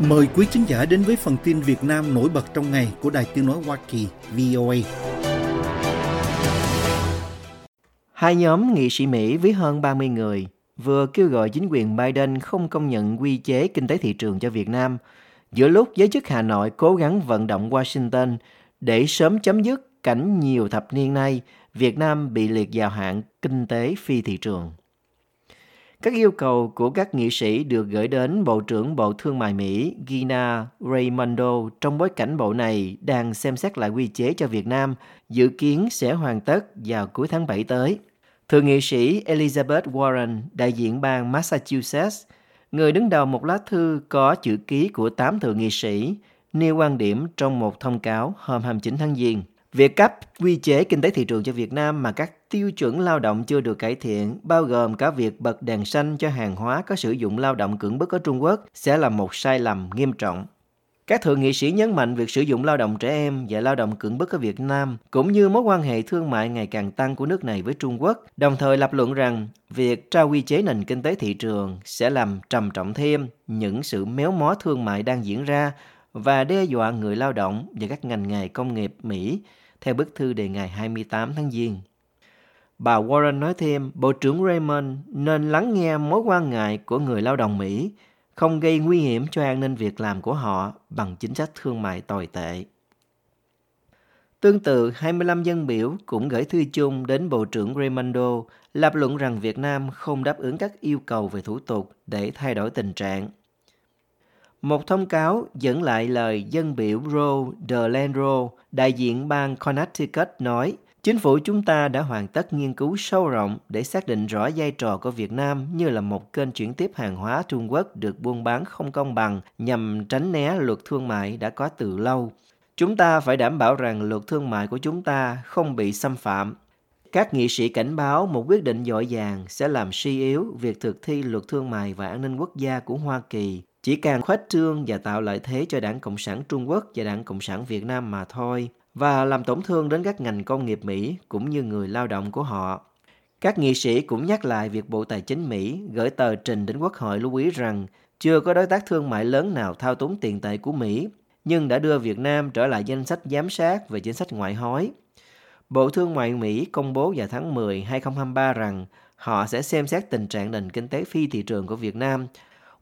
Mời quý khán giả đến với phần tin Việt Nam nổi bật trong ngày của Đài Tiếng Nói Hoa Kỳ VOA. Hai nhóm nghị sĩ Mỹ với hơn 30 người vừa kêu gọi chính quyền Biden không công nhận quy chế kinh tế thị trường cho Việt Nam, giữa lúc giới chức Hà Nội cố gắng vận động Washington để sớm chấm dứt cảnh nhiều thập niên nay Việt Nam bị liệt vào hạng kinh tế phi thị trường. Các yêu cầu của các nghị sĩ được gửi đến Bộ trưởng Bộ Thương mại Mỹ Gina Raimondo trong bối cảnh bộ này đang xem xét lại quy chế cho Việt Nam, dự kiến sẽ hoàn tất vào cuối tháng 7 tới. Thượng nghị sĩ Elizabeth Warren, đại diện bang Massachusetts, người đứng đầu một lá thư có chữ ký của 8 thượng nghị sĩ, nêu quan điểm trong một thông cáo hôm 29 tháng Giêng. Việc cấp quy chế kinh tế thị trường cho Việt Nam mà các tiêu chuẩn lao động chưa được cải thiện, bao gồm cả việc bật đèn xanh cho hàng hóa có sử dụng lao động cưỡng bức ở Trung Quốc, sẽ là một sai lầm nghiêm trọng. Các thượng nghị sĩ nhấn mạnh việc sử dụng lao động trẻ em và lao động cưỡng bức ở Việt Nam, cũng như mối quan hệ thương mại ngày càng tăng của nước này với Trung Quốc, đồng thời lập luận rằng việc trao quy chế nền kinh tế thị trường sẽ làm trầm trọng thêm những sự méo mó thương mại đang diễn ra và đe dọa người lao động và các ngành nghề công nghiệp Mỹ theo bức thư đề ngày 28 tháng Giêng. Bà Warren nói thêm, Bộ trưởng Raymond nên lắng nghe mối quan ngại của người lao động Mỹ, không gây nguy hiểm cho an ninh việc làm của họ bằng chính sách thương mại tồi tệ. Tương tự, 25 dân biểu cũng gửi thư chung đến Bộ trưởng Raimondo lập luận rằng Việt Nam không đáp ứng các yêu cầu về thủ tục để thay đổi tình trạng. Một thông cáo dẫn lại lời dân biểu Roe DeLandro, đại diện bang Connecticut nói, Chính phủ chúng ta đã hoàn tất nghiên cứu sâu rộng để xác định rõ vai trò của Việt Nam như là một kênh chuyển tiếp hàng hóa Trung Quốc được buôn bán không công bằng nhằm tránh né luật thương mại đã có từ lâu. Chúng ta phải đảm bảo rằng luật thương mại của chúng ta không bị xâm phạm. Các nghị sĩ cảnh báo một quyết định dội vàng sẽ làm suy yếu việc thực thi luật thương mại và an ninh quốc gia của Hoa Kỳ chỉ càng khuếch trương và tạo lợi thế cho Đảng Cộng sản Trung Quốc và Đảng Cộng sản Việt Nam mà thôi và làm tổn thương đến các ngành công nghiệp Mỹ cũng như người lao động của họ. Các nghị sĩ cũng nhắc lại việc Bộ Tài chính Mỹ gửi tờ trình đến Quốc hội lưu ý rằng chưa có đối tác thương mại lớn nào thao túng tiền tệ của Mỹ, nhưng đã đưa Việt Nam trở lại danh sách giám sát về chính sách ngoại hối. Bộ Thương mại Mỹ công bố vào tháng 10 2023 rằng họ sẽ xem xét tình trạng nền kinh tế phi thị trường của Việt Nam.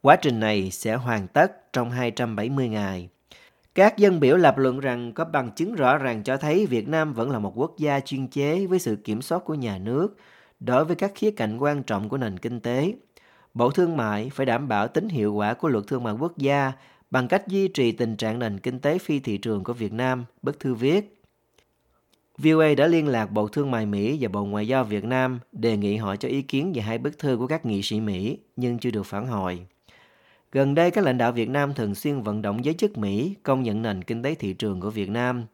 Quá trình này sẽ hoàn tất trong 270 ngày. Các dân biểu lập luận rằng có bằng chứng rõ ràng cho thấy Việt Nam vẫn là một quốc gia chuyên chế với sự kiểm soát của nhà nước đối với các khía cạnh quan trọng của nền kinh tế. Bộ Thương mại phải đảm bảo tính hiệu quả của luật thương mại quốc gia bằng cách duy trì tình trạng nền kinh tế phi thị trường của Việt Nam, bức thư viết. VOA đã liên lạc Bộ Thương mại Mỹ và Bộ Ngoại giao Việt Nam đề nghị họ cho ý kiến về hai bức thư của các nghị sĩ Mỹ nhưng chưa được phản hồi. Gần đây, các lãnh đạo Việt Nam thường xuyên vận động giới chức Mỹ công nhận nền kinh tế thị trường của Việt Nam.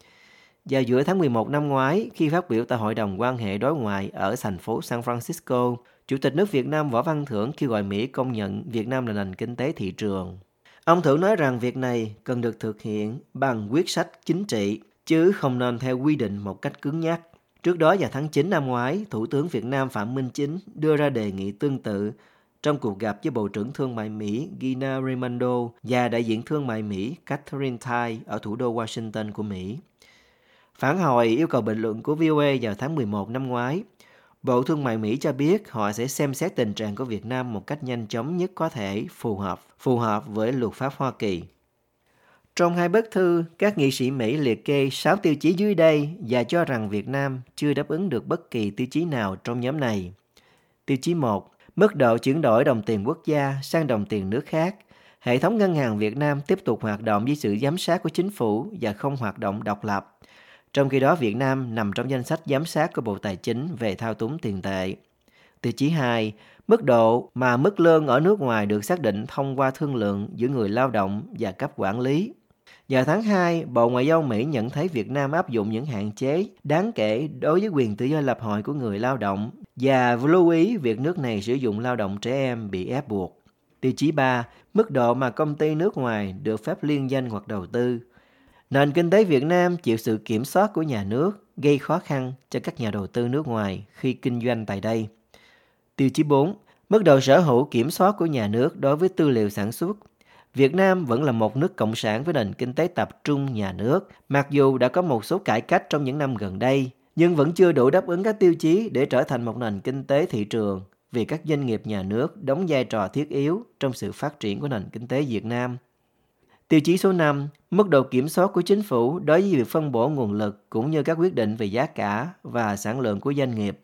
Vào giữa tháng 11 năm ngoái, khi phát biểu tại Hội đồng quan hệ đối ngoại ở thành phố San Francisco, Chủ tịch nước Việt Nam Võ Văn Thưởng kêu gọi Mỹ công nhận Việt Nam là nền kinh tế thị trường. Ông Thưởng nói rằng việc này cần được thực hiện bằng quyết sách chính trị, chứ không nên theo quy định một cách cứng nhắc. Trước đó vào tháng 9 năm ngoái, Thủ tướng Việt Nam Phạm Minh Chính đưa ra đề nghị tương tự trong cuộc gặp với Bộ trưởng Thương mại Mỹ Gina Raimondo và đại diện thương mại Mỹ Catherine Tai ở thủ đô Washington của Mỹ. Phản hồi yêu cầu bình luận của VOA vào tháng 11 năm ngoái, Bộ Thương mại Mỹ cho biết họ sẽ xem xét tình trạng của Việt Nam một cách nhanh chóng nhất có thể phù hợp, phù hợp với luật pháp Hoa Kỳ. Trong hai bức thư, các nghị sĩ Mỹ liệt kê 6 tiêu chí dưới đây và cho rằng Việt Nam chưa đáp ứng được bất kỳ tiêu chí nào trong nhóm này. Tiêu chí 1 mức độ chuyển đổi đồng tiền quốc gia sang đồng tiền nước khác. Hệ thống ngân hàng Việt Nam tiếp tục hoạt động dưới sự giám sát của chính phủ và không hoạt động độc lập. Trong khi đó, Việt Nam nằm trong danh sách giám sát của Bộ Tài chính về thao túng tiền tệ. Tiêu chí 2, mức độ mà mức lương ở nước ngoài được xác định thông qua thương lượng giữa người lao động và cấp quản lý. Vào tháng 2, Bộ Ngoại giao Mỹ nhận thấy Việt Nam áp dụng những hạn chế đáng kể đối với quyền tự do lập hội của người lao động và lưu ý việc nước này sử dụng lao động trẻ em bị ép buộc. Tiêu chí 3. Mức độ mà công ty nước ngoài được phép liên danh hoặc đầu tư. Nền kinh tế Việt Nam chịu sự kiểm soát của nhà nước, gây khó khăn cho các nhà đầu tư nước ngoài khi kinh doanh tại đây. Tiêu chí 4. Mức độ sở hữu kiểm soát của nhà nước đối với tư liệu sản xuất. Việt Nam vẫn là một nước cộng sản với nền kinh tế tập trung nhà nước, mặc dù đã có một số cải cách trong những năm gần đây, nhưng vẫn chưa đủ đáp ứng các tiêu chí để trở thành một nền kinh tế thị trường vì các doanh nghiệp nhà nước đóng vai trò thiết yếu trong sự phát triển của nền kinh tế Việt Nam. Tiêu chí số 5, mức độ kiểm soát của chính phủ đối với việc phân bổ nguồn lực cũng như các quyết định về giá cả và sản lượng của doanh nghiệp.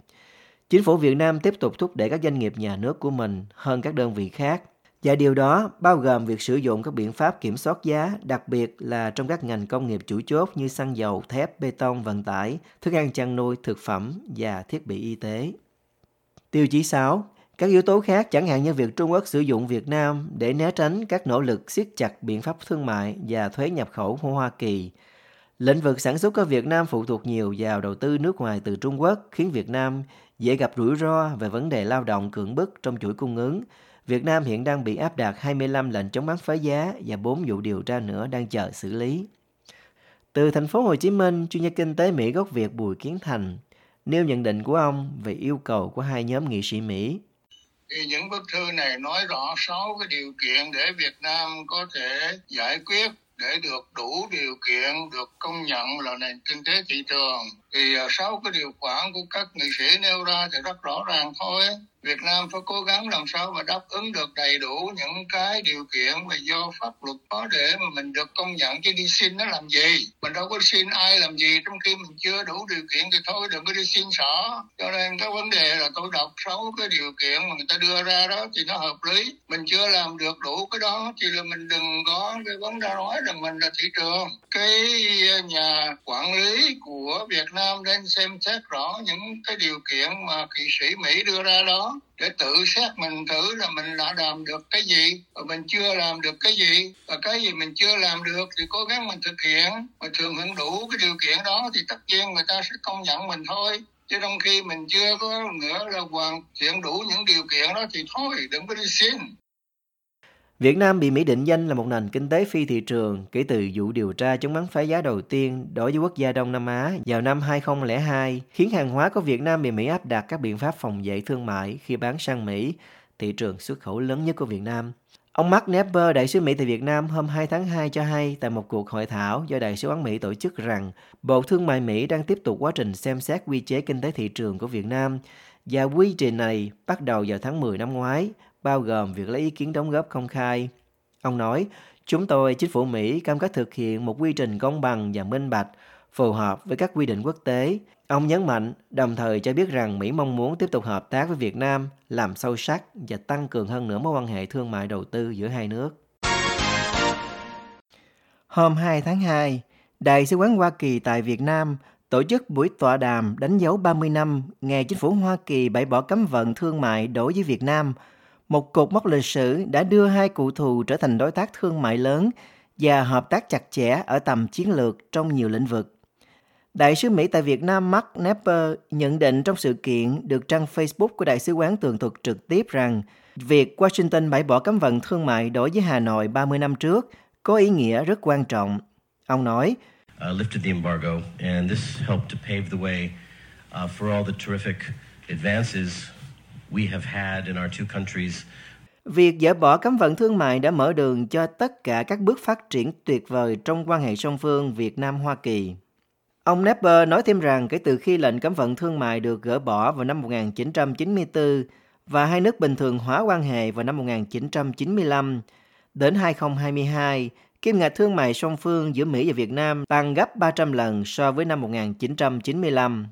Chính phủ Việt Nam tiếp tục thúc đẩy các doanh nghiệp nhà nước của mình hơn các đơn vị khác. Và điều đó bao gồm việc sử dụng các biện pháp kiểm soát giá, đặc biệt là trong các ngành công nghiệp chủ chốt như xăng dầu, thép, bê tông, vận tải, thức ăn chăn nuôi, thực phẩm và thiết bị y tế. Tiêu chí 6. Các yếu tố khác chẳng hạn như việc Trung Quốc sử dụng Việt Nam để né tránh các nỗ lực siết chặt biện pháp thương mại và thuế nhập khẩu của Hoa Kỳ. Lĩnh vực sản xuất của Việt Nam phụ thuộc nhiều vào đầu tư nước ngoài từ Trung Quốc, khiến Việt Nam dễ gặp rủi ro về vấn đề lao động cưỡng bức trong chuỗi cung ứng. Việt Nam hiện đang bị áp đặt 25 lệnh chống bán phá giá và 4 vụ điều tra nữa đang chờ xử lý. Từ thành phố Hồ Chí Minh, chuyên gia kinh tế Mỹ gốc Việt Bùi Kiến Thành nêu nhận định của ông về yêu cầu của hai nhóm nghị sĩ Mỹ. Thì những bức thư này nói rõ sáu cái điều kiện để Việt Nam có thể giải quyết để được đủ điều kiện được công nhận là nền kinh tế thị trường thì à, sáu cái điều khoản của các nghị sĩ nêu ra thì rất rõ ràng thôi Việt Nam phải cố gắng làm sao mà đáp ứng được đầy đủ những cái điều kiện mà do pháp luật có để mà mình được công nhận. Chứ đi xin nó làm gì? Mình đâu có xin ai làm gì. Trong khi mình chưa đủ điều kiện thì thôi, đừng có đi xin xỏ cho nên cái vấn đề là tôi đọc sáu cái điều kiện mà người ta đưa ra đó thì nó hợp lý. Mình chưa làm được đủ cái đó thì là mình đừng có cái vấn đề nói rằng mình là thị trường. Cái nhà quản lý của Việt Nam nên xem xét rõ những cái điều kiện mà kỵ sĩ Mỹ đưa ra đó đó để tự xét mình thử là mình đã làm được cái gì, và mình chưa làm được cái gì. Và cái gì mình chưa làm được thì cố gắng mình thực hiện. Mà thường hưởng đủ cái điều kiện đó thì tất nhiên người ta sẽ công nhận mình thôi. Chứ trong khi mình chưa có nữa là hoàn thiện đủ những điều kiện đó thì thôi, đừng có đi xin. Việt Nam bị Mỹ định danh là một nền kinh tế phi thị trường kể từ vụ điều tra chống bán phá giá đầu tiên đối với quốc gia Đông Nam Á vào năm 2002, khiến hàng hóa của Việt Nam bị Mỹ áp đặt các biện pháp phòng vệ thương mại khi bán sang Mỹ, thị trường xuất khẩu lớn nhất của Việt Nam. Ông Mark Nepper, đại sứ Mỹ tại Việt Nam hôm 2 tháng 2 cho hay tại một cuộc hội thảo do Đại sứ quán Mỹ tổ chức rằng Bộ Thương mại Mỹ đang tiếp tục quá trình xem xét quy chế kinh tế thị trường của Việt Nam và quy trình này bắt đầu vào tháng 10 năm ngoái bao gồm việc lấy ý kiến đóng góp công khai. Ông nói, chúng tôi, chính phủ Mỹ, cam kết thực hiện một quy trình công bằng và minh bạch, phù hợp với các quy định quốc tế. Ông nhấn mạnh, đồng thời cho biết rằng Mỹ mong muốn tiếp tục hợp tác với Việt Nam, làm sâu sắc và tăng cường hơn nữa mối quan hệ thương mại đầu tư giữa hai nước. Hôm 2 tháng 2, Đại sứ quán Hoa Kỳ tại Việt Nam tổ chức buổi tọa đàm đánh dấu 30 năm ngày chính phủ Hoa Kỳ bãi bỏ cấm vận thương mại đối với Việt Nam – một cột mốc lịch sử đã đưa hai cụ thù trở thành đối tác thương mại lớn và hợp tác chặt chẽ ở tầm chiến lược trong nhiều lĩnh vực. Đại sứ Mỹ tại Việt Nam Mark Nepper nhận định trong sự kiện được trang Facebook của Đại sứ quán tường thuật trực tiếp rằng việc Washington bãi bỏ cấm vận thương mại đối với Hà Nội 30 năm trước có ý nghĩa rất quan trọng. Ông nói, uh, we have had in our two countries. Việc dỡ bỏ cấm vận thương mại đã mở đường cho tất cả các bước phát triển tuyệt vời trong quan hệ song phương Việt Nam-Hoa Kỳ. Ông Nepper nói thêm rằng kể từ khi lệnh cấm vận thương mại được gỡ bỏ vào năm 1994 và hai nước bình thường hóa quan hệ vào năm 1995, đến 2022, kim ngạch thương mại song phương giữa Mỹ và Việt Nam tăng gấp 300 lần so với năm 1995.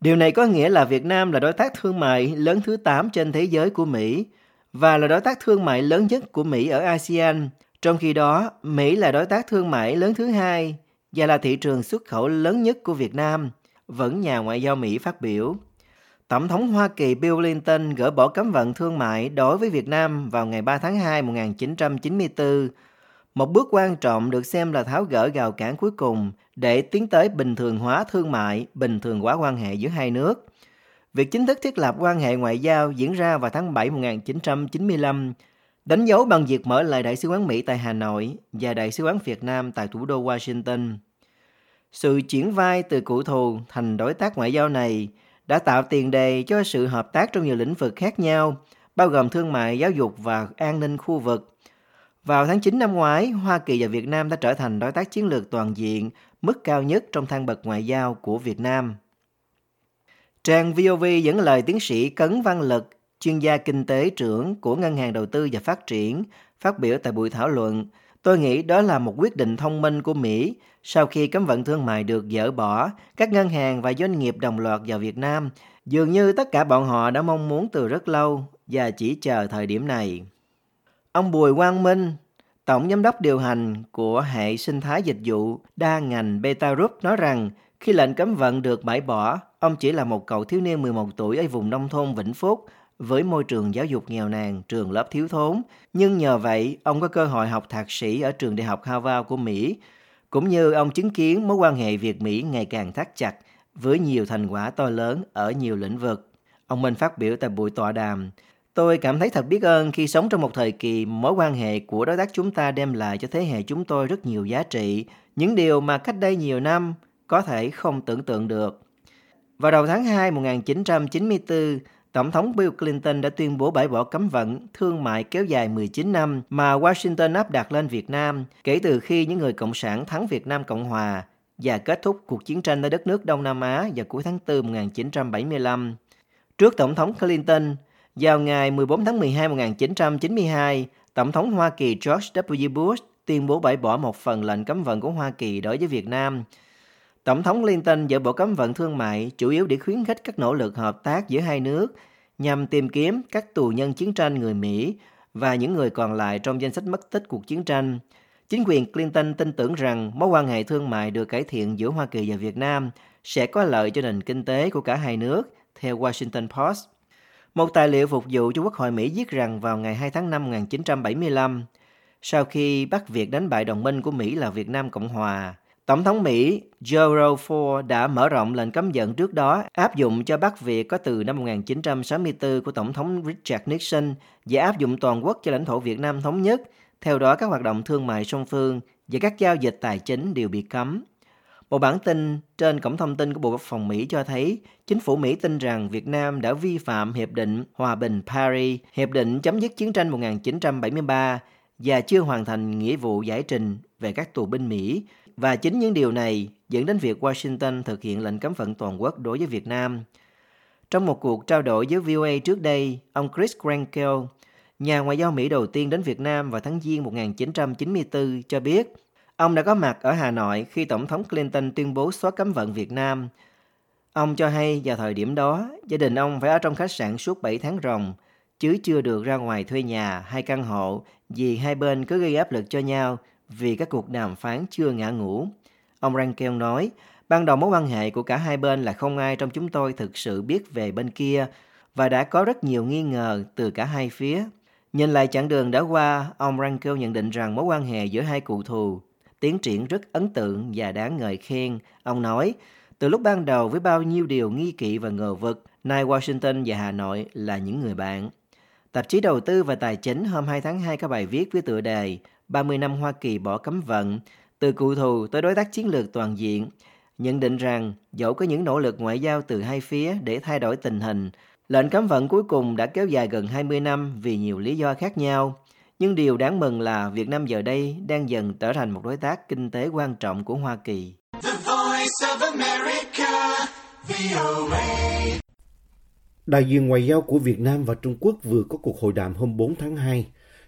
Điều này có nghĩa là Việt Nam là đối tác thương mại lớn thứ 8 trên thế giới của Mỹ và là đối tác thương mại lớn nhất của Mỹ ở ASEAN. Trong khi đó, Mỹ là đối tác thương mại lớn thứ hai và là thị trường xuất khẩu lớn nhất của Việt Nam, vẫn nhà ngoại giao Mỹ phát biểu. Tổng thống Hoa Kỳ Bill Clinton gỡ bỏ cấm vận thương mại đối với Việt Nam vào ngày 3 tháng 2 1994 một bước quan trọng được xem là tháo gỡ gào cản cuối cùng để tiến tới bình thường hóa thương mại, bình thường hóa quan hệ giữa hai nước. Việc chính thức thiết lập quan hệ ngoại giao diễn ra vào tháng 7 1995, đánh dấu bằng việc mở lại Đại sứ quán Mỹ tại Hà Nội và Đại sứ quán Việt Nam tại thủ đô Washington. Sự chuyển vai từ cụ thù thành đối tác ngoại giao này đã tạo tiền đề cho sự hợp tác trong nhiều lĩnh vực khác nhau, bao gồm thương mại, giáo dục và an ninh khu vực, vào tháng 9 năm ngoái, Hoa Kỳ và Việt Nam đã trở thành đối tác chiến lược toàn diện, mức cao nhất trong thang bậc ngoại giao của Việt Nam. Trang VOV dẫn lời tiến sĩ Cấn Văn Lực, chuyên gia kinh tế trưởng của Ngân hàng Đầu tư và Phát triển, phát biểu tại buổi thảo luận. Tôi nghĩ đó là một quyết định thông minh của Mỹ. Sau khi cấm vận thương mại được dỡ bỏ, các ngân hàng và doanh nghiệp đồng loạt vào Việt Nam. Dường như tất cả bọn họ đã mong muốn từ rất lâu và chỉ chờ thời điểm này. Ông Bùi Quang Minh, Tổng Giám đốc điều hành của hệ sinh thái dịch vụ đa ngành Beta Group nói rằng khi lệnh cấm vận được bãi bỏ, ông chỉ là một cậu thiếu niên 11 tuổi ở vùng nông thôn Vĩnh Phúc với môi trường giáo dục nghèo nàn, trường lớp thiếu thốn. Nhưng nhờ vậy, ông có cơ hội học thạc sĩ ở trường đại học Harvard của Mỹ, cũng như ông chứng kiến mối quan hệ Việt-Mỹ ngày càng thắt chặt với nhiều thành quả to lớn ở nhiều lĩnh vực. Ông Minh phát biểu tại buổi tọa đàm, Tôi cảm thấy thật biết ơn khi sống trong một thời kỳ mối quan hệ của đối tác chúng ta đem lại cho thế hệ chúng tôi rất nhiều giá trị, những điều mà cách đây nhiều năm có thể không tưởng tượng được. Vào đầu tháng 2 1994, Tổng thống Bill Clinton đã tuyên bố bãi bỏ cấm vận thương mại kéo dài 19 năm mà Washington áp đặt lên Việt Nam kể từ khi những người Cộng sản thắng Việt Nam Cộng Hòa và kết thúc cuộc chiến tranh ở đất nước Đông Nam Á vào cuối tháng 4 1975. Trước Tổng thống Clinton, vào ngày 14 tháng 12 1992, Tổng thống Hoa Kỳ George W. Bush tuyên bố bãi bỏ một phần lệnh cấm vận của Hoa Kỳ đối với Việt Nam. Tổng thống Clinton dỡ bỏ cấm vận thương mại chủ yếu để khuyến khích các nỗ lực hợp tác giữa hai nước nhằm tìm kiếm các tù nhân chiến tranh người Mỹ và những người còn lại trong danh sách mất tích cuộc chiến tranh. Chính quyền Clinton tin tưởng rằng mối quan hệ thương mại được cải thiện giữa Hoa Kỳ và Việt Nam sẽ có lợi cho nền kinh tế của cả hai nước, theo Washington Post. Một tài liệu phục vụ cho Quốc hội Mỹ viết rằng vào ngày 2 tháng 5 1975, sau khi Bắc Việt đánh bại đồng minh của Mỹ là Việt Nam Cộng Hòa, Tổng thống Mỹ Gerald Ford đã mở rộng lệnh cấm vận trước đó áp dụng cho Bắc Việt có từ năm 1964 của Tổng thống Richard Nixon và áp dụng toàn quốc cho lãnh thổ Việt Nam thống nhất. Theo đó, các hoạt động thương mại song phương và các giao dịch tài chính đều bị cấm. Một bản tin trên cổng thông tin của Bộ Quốc phòng Mỹ cho thấy chính phủ Mỹ tin rằng Việt Nam đã vi phạm Hiệp định Hòa bình Paris, Hiệp định chấm dứt chiến tranh 1973 và chưa hoàn thành nghĩa vụ giải trình về các tù binh Mỹ và chính những điều này dẫn đến việc Washington thực hiện lệnh cấm vận toàn quốc đối với Việt Nam. Trong một cuộc trao đổi với VOA trước đây, ông Chris Krenkel, nhà ngoại giao Mỹ đầu tiên đến Việt Nam vào tháng Giêng 1994 cho biết ông đã có mặt ở Hà Nội khi Tổng thống Clinton tuyên bố xóa cấm vận Việt Nam. Ông cho hay vào thời điểm đó, gia đình ông phải ở trong khách sạn suốt 7 tháng ròng, chứ chưa được ra ngoài thuê nhà hay căn hộ vì hai bên cứ gây áp lực cho nhau vì các cuộc đàm phán chưa ngã ngủ. Ông Rankel nói, ban đầu mối quan hệ của cả hai bên là không ai trong chúng tôi thực sự biết về bên kia và đã có rất nhiều nghi ngờ từ cả hai phía. Nhìn lại chặng đường đã qua, ông Rankel nhận định rằng mối quan hệ giữa hai cụ thù tiến triển rất ấn tượng và đáng ngợi khen. Ông nói, từ lúc ban đầu với bao nhiêu điều nghi kỵ và ngờ vực, nay Washington và Hà Nội là những người bạn. Tạp chí Đầu tư và Tài chính hôm 2 tháng 2 có bài viết với tựa đề 30 năm Hoa Kỳ bỏ cấm vận, từ cụ thù tới đối tác chiến lược toàn diện, nhận định rằng dẫu có những nỗ lực ngoại giao từ hai phía để thay đổi tình hình, lệnh cấm vận cuối cùng đã kéo dài gần 20 năm vì nhiều lý do khác nhau. Nhưng điều đáng mừng là Việt Nam giờ đây đang dần trở thành một đối tác kinh tế quan trọng của Hoa Kỳ. Đại diện ngoại giao của Việt Nam và Trung Quốc vừa có cuộc hội đàm hôm 4 tháng 2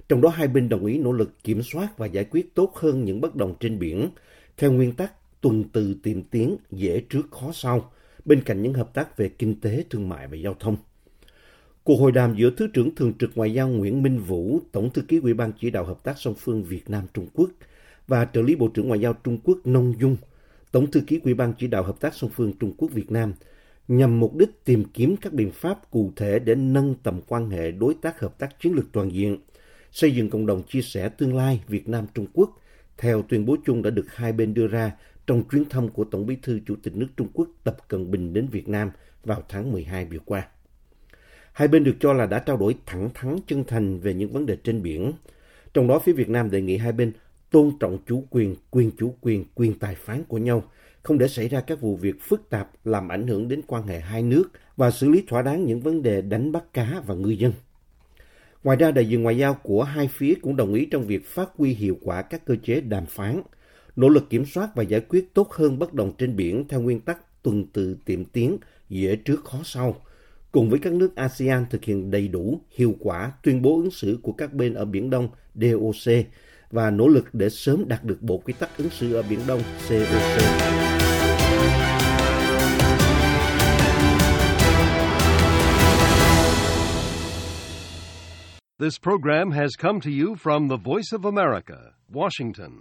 trong đó hai bên đồng ý nỗ lực kiểm soát và giải quyết tốt hơn những bất đồng trên biển, theo nguyên tắc tuần từ tìm tiến, dễ trước khó sau, bên cạnh những hợp tác về kinh tế, thương mại và giao thông. Cuộc hội đàm giữa Thứ trưởng Thường trực Ngoại giao Nguyễn Minh Vũ, Tổng thư ký Ủy ban chỉ đạo hợp tác song phương Việt Nam-Trung Quốc và trợ lý Bộ trưởng Ngoại giao Trung Quốc Nông Dung, Tổng thư ký Ủy ban chỉ đạo hợp tác song phương Trung Quốc-Việt Nam, nhằm mục đích tìm kiếm các biện pháp cụ thể để nâng tầm quan hệ đối tác hợp tác chiến lược toàn diện – xây dựng cộng đồng chia sẻ tương lai Việt Nam-Trung Quốc theo tuyên bố chung đã được hai bên đưa ra trong chuyến thăm của Tổng bí thư Chủ tịch nước Trung Quốc Tập Cận Bình đến Việt Nam vào tháng 12 vừa qua. Hai bên được cho là đã trao đổi thẳng thắn chân thành về những vấn đề trên biển. Trong đó phía Việt Nam đề nghị hai bên tôn trọng chủ quyền, quyền chủ quyền, quyền tài phán của nhau, không để xảy ra các vụ việc phức tạp làm ảnh hưởng đến quan hệ hai nước và xử lý thỏa đáng những vấn đề đánh bắt cá và ngư dân. Ngoài ra, đại diện ngoại giao của hai phía cũng đồng ý trong việc phát huy hiệu quả các cơ chế đàm phán, nỗ lực kiểm soát và giải quyết tốt hơn bất đồng trên biển theo nguyên tắc tuần tự tiệm tiến, dễ trước khó sau, cùng với các nước ASEAN thực hiện đầy đủ, hiệu quả tuyên bố ứng xử của các bên ở Biển Đông DOC và nỗ lực để sớm đạt được Bộ Quy tắc ứng xử ở Biển Đông COC. This program has come to you from the Voice of America, Washington.